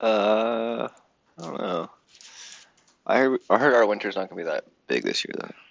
Uh, I don't know. I heard, I heard our winter's not gonna be that big this year though.